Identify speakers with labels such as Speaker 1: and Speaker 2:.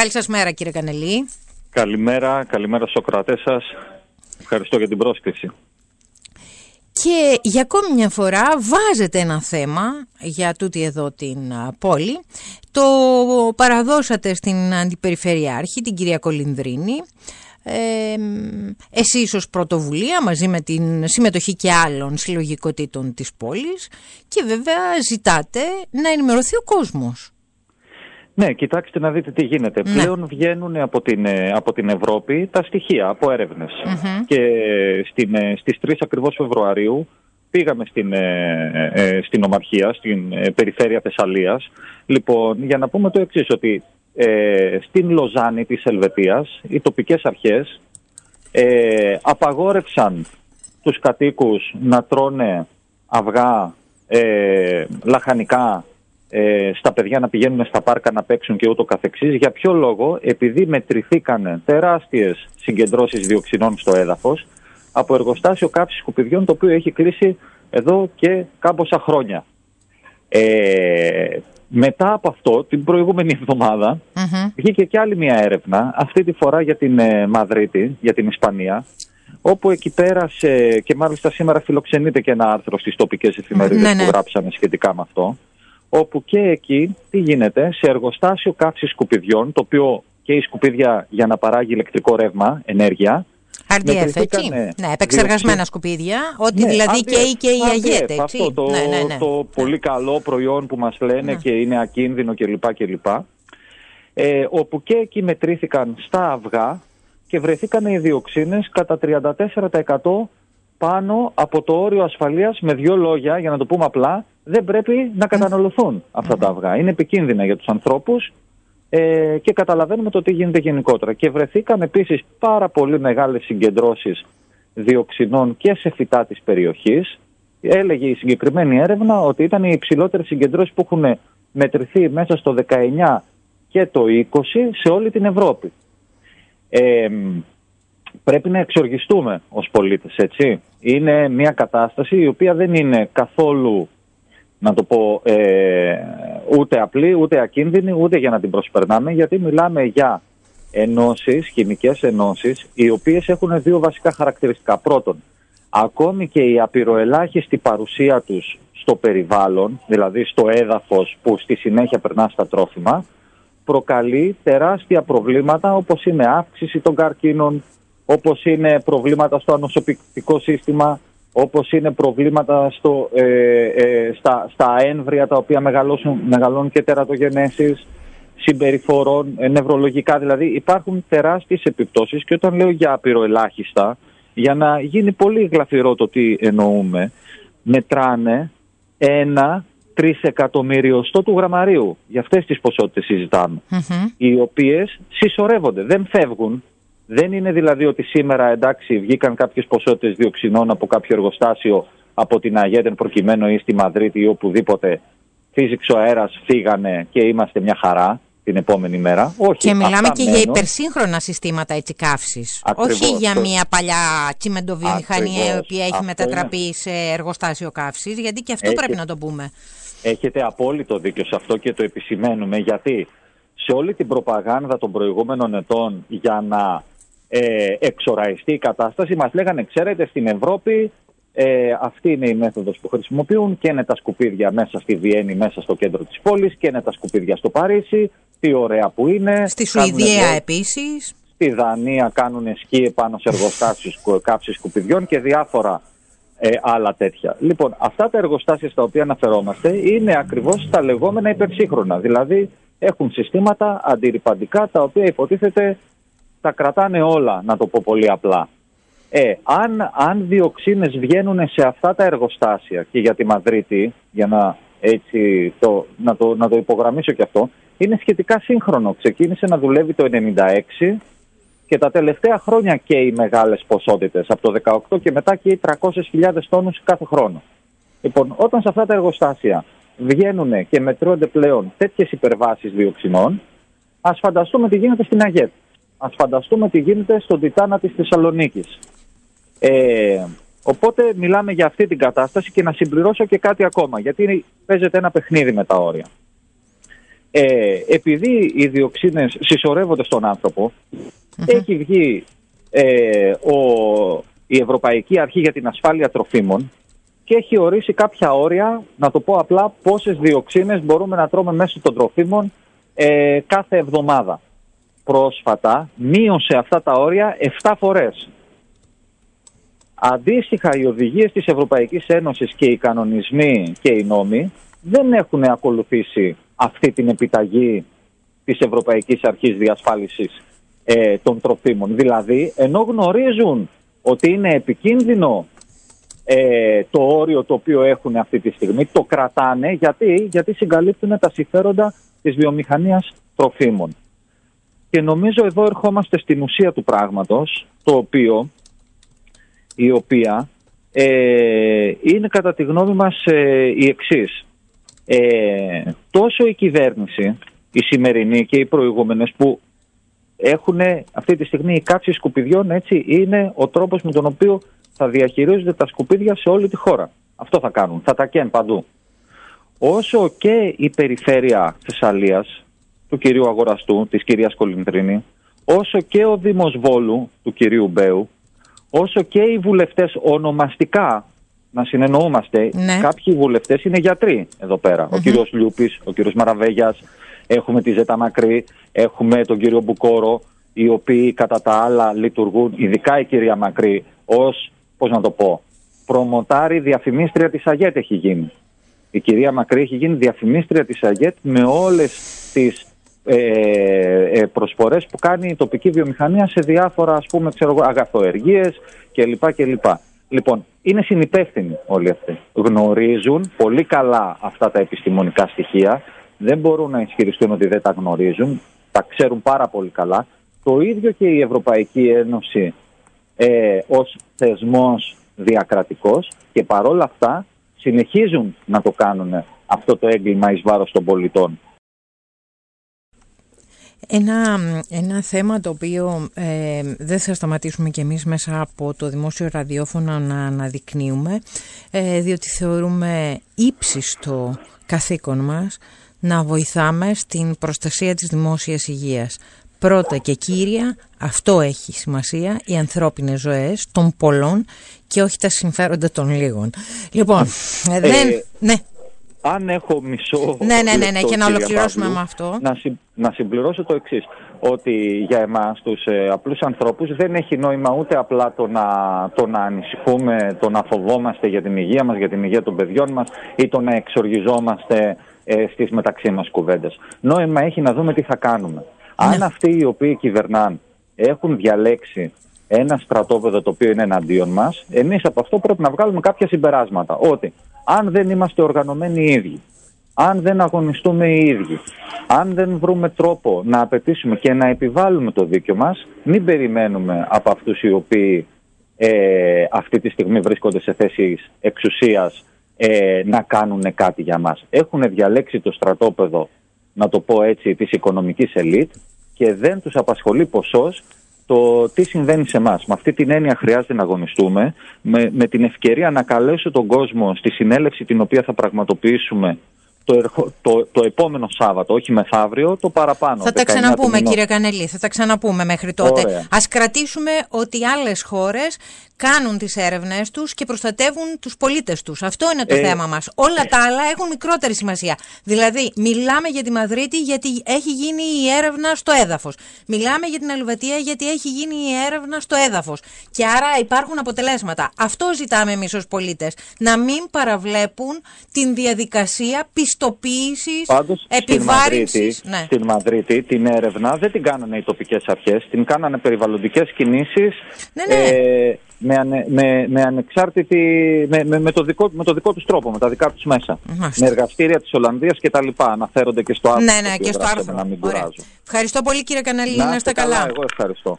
Speaker 1: Καλή σας μέρα κύριε Κανελή.
Speaker 2: Καλημέρα, καλημέρα στους Σοκρατές σας. Ευχαριστώ για την πρόσκληση.
Speaker 1: Και για ακόμη μια φορά βάζετε ένα θέμα για τούτη εδώ την πόλη. Το παραδώσατε στην Αντιπεριφερειάρχη, την κυρία Κολυνδρίνη. Ε, εσείς ως πρωτοβουλία μαζί με την συμμετοχή και άλλων συλλογικότητων της πόλης και βέβαια ζητάτε να ενημερωθεί ο κόσμος.
Speaker 2: Ναι, κοιτάξτε να δείτε τι γίνεται. Ναι. Πλέον βγαίνουν από την, ε, από την Ευρώπη τα στοιχεία από Και στην, ε, στις 3 ακριβώς Φεβρουαρίου πήγαμε στην, ε, στην Ομαρχία, στην περιφέρεια Θεσσαλίας. Λοιπόν, για να πούμε το εξής, ότι στην Λοζάνη της Ελβετίας οι τοπικές αρχές απαγόρευσαν τους κατοίκους να τρώνε αυγά, λαχανικά ε, στα παιδιά να πηγαίνουν στα πάρκα να παίξουν και ούτω καθεξής. Για ποιο λόγο, επειδή μετρηθήκαν τεράστιες συγκεντρώσεις διοξινών στο έδαφος από εργοστάσιο κάψης σκουπιδιών το οποίο έχει κλείσει εδώ και κάμποσα χρόνια. Ε, μετά από αυτό, την προηγούμενη εβδομάδα, mm-hmm. βγήκε και άλλη μια έρευνα, αυτή τη φορά για την ε, Μαδρίτη, για την Ισπανία, όπου εκεί πέρασε και μάλιστα σήμερα φιλοξενείται και ένα άρθρο στις τοπικές εφημερίδες ναι, που ναι. γράψαμε σχετικά με αυτό, όπου και εκεί τι γίνεται, σε εργοστάσιο καύση σκουπιδιών, το οποίο και η σκουπίδια για να παράγει ηλεκτρικό ρεύμα, ενέργεια.
Speaker 1: RDF, έτσι. Ναι, επεξεργασμένα σκουπίδια, ότι ναι, δηλαδή και η και η αγέτες, έτσι.
Speaker 2: Αυτό το, ναι, ναι, ναι. το πολύ καλό προϊόν που μας λένε και είναι ακίνδυνο κλπ. κλπ. Ε, όπου και εκεί μετρήθηκαν στα αυγά και βρεθήκαν οι διοξίνες κατά 34% πάνω από το όριο ασφαλείας με δύο λόγια, για να το πούμε απλά, δεν πρέπει να καταναλωθούν αυτά τα αυγά. Είναι επικίνδυνα για τους ανθρώπους ε, και καταλαβαίνουμε το τι γίνεται γενικότερα. Και βρεθήκαν επίσης πάρα πολύ μεγάλες συγκεντρώσεις διοξινών και σε φυτά της περιοχής. Έλεγε η συγκεκριμένη έρευνα ότι ήταν οι υψηλότερες συγκεντρώσεις που έχουν μετρηθεί μέσα στο 19 και το 20 σε όλη την Ευρώπη. Ε, πρέπει να εξοργιστούμε ως πολίτες, έτσι. Είναι μια κατάσταση η οποία δεν είναι καθόλου να το πω, ε, ούτε απλή, ούτε ακίνδυνη, ούτε για να την προσπερνάμε, γιατί μιλάμε για ενώσεις, χημικές ενώσεις, οι οποίες έχουν δύο βασικά χαρακτηριστικά. Πρώτον, ακόμη και η απειροελάχιστη παρουσία τους στο περιβάλλον, δηλαδή στο έδαφος που στη συνέχεια περνά στα τρόφιμα, προκαλεί τεράστια προβλήματα όπως είναι αύξηση των καρκίνων, όπως είναι προβλήματα στο ανοσοποιητικό σύστημα, όπως είναι προβλήματα στο, ε, ε, στα, στα έμβρια τα οποία μεγαλώνουν και τερατογενέσεις, συμπεριφορών, ε, νευρολογικά δηλαδή υπάρχουν τεράστιες επιπτώσεις και όταν λέω για απειροελάχιστα, για να γίνει πολύ γλαφυρό το τι εννοούμε, μετράνε ένα τρισεκατομμυριωστό του γραμμαρίου. Για αυτές τις ποσότητες οι οποίες συσσωρεύονται, δεν φεύγουν, δεν είναι δηλαδή ότι σήμερα εντάξει βγήκαν κάποιες ποσότητες διοξινών από κάποιο εργοστάσιο από την Αγέντεν προκειμένου ή στη Μαδρίτη ή οπουδήποτε φύσηξε ο αέρας, φύγανε και είμαστε μια χαρά την επόμενη μέρα. Όχι,
Speaker 1: και μιλάμε και για υπερσύγχρονα συστήματα έτσι καύσης. Όχι για μια παλιά τσιμεντοβιομηχανία η οποία έχει μετατραπεί σε εργοστάσιο καύσης, γιατί και αυτό πρέπει να το πούμε.
Speaker 2: Έχετε απόλυτο δίκιο σε αυτό και το επισημαίνουμε γιατί σε όλη την προπαγάνδα των προηγούμενων ετών για να ε, εξοραϊστεί η κατάσταση. Μας λέγανε, ξέρετε, στην Ευρώπη ε, αυτή είναι η μέθοδος που χρησιμοποιούν και είναι τα σκουπίδια μέσα στη Βιέννη, μέσα στο κέντρο της πόλης και είναι τα σκουπίδια στο Παρίσι. Τι ωραία που είναι.
Speaker 1: Στη Σουηδία επίσης.
Speaker 2: Στη Δανία κάνουν σκι πάνω σε εργοστάσεις κάψης σκουπιδιών και διάφορα ε, άλλα τέτοια. Λοιπόν, αυτά τα εργοστάσια στα οποία αναφερόμαστε είναι ακριβώς τα λεγόμενα υπερσύγχρονα. Δηλαδή έχουν συστήματα αντιρρυπαντικά τα οποία υποτίθεται τα κρατάνε όλα, να το πω πολύ απλά. Ε, αν, αν διοξίνες βγαίνουν σε αυτά τα εργοστάσια και για τη Μαδρίτη, για να, έτσι, το, να, το, να το υπογραμμίσω και αυτό, είναι σχετικά σύγχρονο. Ξεκίνησε να δουλεύει το 1996 και τα τελευταία χρόνια και οι μεγάλες ποσότητες, από το 18 και μετά και οι 300.000 τόνους κάθε χρόνο. Λοιπόν, όταν σε αυτά τα εργοστάσια βγαίνουν και μετρώνται πλέον τέτοιες υπερβάσεις διοξινών, ας φανταστούμε τι γίνεται στην ΑΓΕΤ. Α φανταστούμε τι γίνεται στον Τιτάνα της Θεσσαλονίκης. Ε, οπότε μιλάμε για αυτή την κατάσταση και να συμπληρώσω και κάτι ακόμα, γιατί παίζεται ένα παιχνίδι με τα όρια. Ε, επειδή οι διοξίνες συσσωρεύονται στον ανθρωπο έχει βγει ε, ο, η Ευρωπαϊκή Αρχή για την Ασφάλεια Τροφίμων και έχει ορίσει κάποια όρια, να το πω απλά, πόσες διοξίνες μπορούμε να τρώμε μέσω των τροφίμων ε, κάθε εβδομάδα. Πρόσφατα μείωσε αυτά τα όρια 7 φορές. Αντίστοιχα οι οδηγίες της Ευρωπαϊκής Ένωσης και οι κανονισμοί και οι νόμοι δεν έχουν ακολουθήσει αυτή την επιταγή της Ευρωπαϊκής Αρχής Διασφάλισης ε, των τροφίμων. Δηλαδή, ενώ γνωρίζουν ότι είναι επικίνδυνο ε, το όριο το οποίο έχουν αυτή τη στιγμή, το κρατάνε γιατί, γιατί συγκαλύπτουν τα συμφέροντα της βιομηχανίας τροφίμων. Και νομίζω εδώ ερχόμαστε στην ουσία του πράγματος, το οποίο, η οποία ε, είναι κατά τη γνώμη μας ε, η εξής. Ε, τόσο η κυβέρνηση, η σημερινή και οι προηγούμενες που έχουν αυτή τη στιγμή η κάψη σκουπιδιών έτσι είναι ο τρόπος με τον οποίο θα διαχειρίζονται τα σκουπίδια σε όλη τη χώρα. Αυτό θα κάνουν, θα τα καίνουν παντού. Όσο και η περιφέρεια Θεσσαλίας του κυρίου Αγοραστού, της κυρίας Κολυντρίνη, όσο και ο Δήμος Βόλου του κυρίου Μπέου, όσο και οι βουλευτές ονομαστικά να συνεννοούμαστε. Ναι. Κάποιοι βουλευτές είναι γιατροί εδώ Ο κύριος Λιούπης, ο κύριος Μαραβέγιας, έχουμε τη Ζέτα Μακρύ, έχουμε τον κύριο Μπουκόρο, οι οποίοι κατά τα άλλα λειτουργούν, ειδικά η κυρία Μακρύ, ως, πώς να το πω, προμοτάρη διαφημίστρια της ΑΓΕΤ έχει γίνει. Η κυρία Μακρύ έχει γίνει διαφημίστρια της ΑΓΕΤ με όλες τις ε, ε, προσφορές που κάνει η τοπική βιομηχανία σε διάφορα ας πούμε ξέρω, αγαθοεργίες κλπ. Λοιπόν, είναι συνυπεύθυνοι όλοι αυτοί. Γνωρίζουν πολύ καλά αυτά τα επιστημονικά στοιχεία. Δεν μπορούν να ισχυριστούν ότι δεν τα γνωρίζουν. Τα ξέρουν πάρα πολύ καλά. Το ίδιο και η Ευρωπαϊκή Ένωση ε, ως θεσμός διακρατικός και παρόλα αυτά συνεχίζουν να το κάνουν αυτό το έγκλημα εις βάρος των πολιτών.
Speaker 1: Ένα, ένα θέμα το οποίο ε, δεν θα σταματήσουμε κι εμείς μέσα από το δημόσιο ραδιόφωνο να αναδεικνύουμε ε, διότι θεωρούμε ύψιστο καθήκον μας να βοηθάμε στην προστασία της δημόσιας υγείας. Πρώτα και κύρια, αυτό έχει σημασία, οι ανθρώπινες ζωές των πολλών και όχι τα συμφέροντα των λίγων. Λοιπόν, ε, δεν... ναι
Speaker 2: αν έχω μισό.
Speaker 1: Ναι, ναι, ναι, ναι και να ολοκληρώσουμε με αυτό.
Speaker 2: Να, να συμπληρώσω το εξής. Ότι για εμάς, τους ε, απλούς ανθρώπους, δεν έχει νόημα ούτε απλά το να, το να ανησυχούμε, το να φοβόμαστε για την υγεία μας, για την υγεία των παιδιών μας ή το να εξοργιζόμαστε ε, στις μεταξύ μας κουβέντες. Νόημα έχει να δούμε τι θα κάνουμε. Ναι. Αν αυτοί οι οποίοι κυβερνάνε έχουν διαλέξει ένα στρατόπεδο το οποίο είναι εναντίον μας, εμείς από αυτό πρέπει να βγάλουμε κάποια συμπεράσματα. Ότι αν δεν είμαστε οργανωμένοι οι ίδιοι, αν δεν αγωνιστούμε οι ίδιοι, αν δεν βρούμε τρόπο να απαιτήσουμε και να επιβάλλουμε το δίκιο μας, μην περιμένουμε από αυτούς οι οποίοι ε, αυτή τη στιγμή βρίσκονται σε θέσεις εξουσίας ε, να κάνουν κάτι για μας. Έχουν διαλέξει το στρατόπεδο, να το πω έτσι, της οικονομικής ελίτ και δεν τους απασχολεί ποσός το τι συμβαίνει σε εμάς. Με αυτή την έννοια χρειάζεται να αγωνιστούμε. Με, με την ευκαιρία να καλέσω τον κόσμο στη συνέλευση την οποία θα πραγματοποιήσουμε το, το, το επόμενο Σάββατο, όχι μεθαύριο, το παραπάνω.
Speaker 1: Θα τα ξαναπούμε, κύριε Κανελή, θα τα ξαναπούμε μέχρι τότε. Α κρατήσουμε ότι άλλες χώρες κάνουν τις έρευνες τους και προστατεύουν τους πολίτες τους. Αυτό είναι το ε, θέμα μας. Όλα τα άλλα έχουν μικρότερη σημασία. Δηλαδή, μιλάμε για τη Μαδρίτη γιατί έχει γίνει η έρευνα στο έδαφος. Μιλάμε για την Αλβατία γιατί έχει γίνει η έρευνα στο έδαφος. Και άρα υπάρχουν αποτελέσματα. Αυτό ζητάμε εμείς ως πολίτες. Να μην παραβλέπουν την διαδικασία πιστοποίησης, επιβάρυνσης.
Speaker 2: Στην Μαδρίτη, ναι. στην Μαδρίτη την έρευνα δεν την κάνανε οι τοπικές αρχές, την κάνανε περιβαλλοντικές κινήσεις. Ναι, ναι. Ε, με, ανε, με, με ανεξάρτητη, με, με, με, το δικό, με το δικό τους τρόπο, με τα δικά τους μέσα. Με εργαστήρια της Ολλανδίας και τα λοιπά. Αναφέρονται και στο άρθρο.
Speaker 1: Ναι, ναι, και στο άρθρο. Ευχαριστώ πολύ κύριε Καναλή, να είστε καλά.
Speaker 2: καλά. Εγώ ευχαριστώ.